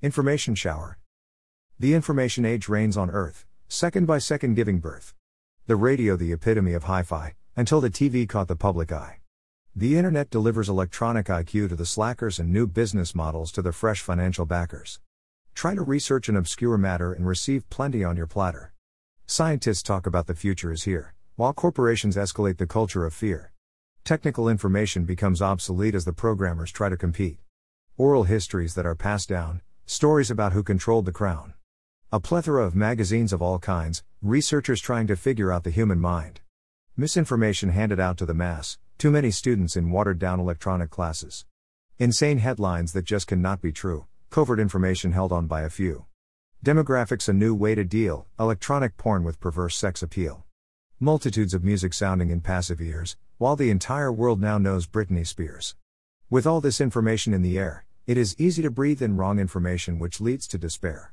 Information shower. The information age reigns on Earth, second by second giving birth. The radio, the epitome of hi fi, until the TV caught the public eye. The internet delivers electronic IQ to the slackers and new business models to the fresh financial backers. Try to research an obscure matter and receive plenty on your platter. Scientists talk about the future is here, while corporations escalate the culture of fear. Technical information becomes obsolete as the programmers try to compete. Oral histories that are passed down, stories about who controlled the crown. A plethora of magazines of all kinds, researchers trying to figure out the human mind. Misinformation handed out to the mass, too many students in watered down electronic classes. Insane headlines that just cannot be true, covert information held on by a few. Demographics a new way to deal, electronic porn with perverse sex appeal. Multitudes of music sounding in passive ears, while the entire world now knows Britney Spears. With all this information in the air, it is easy to breathe in wrong information which leads to despair.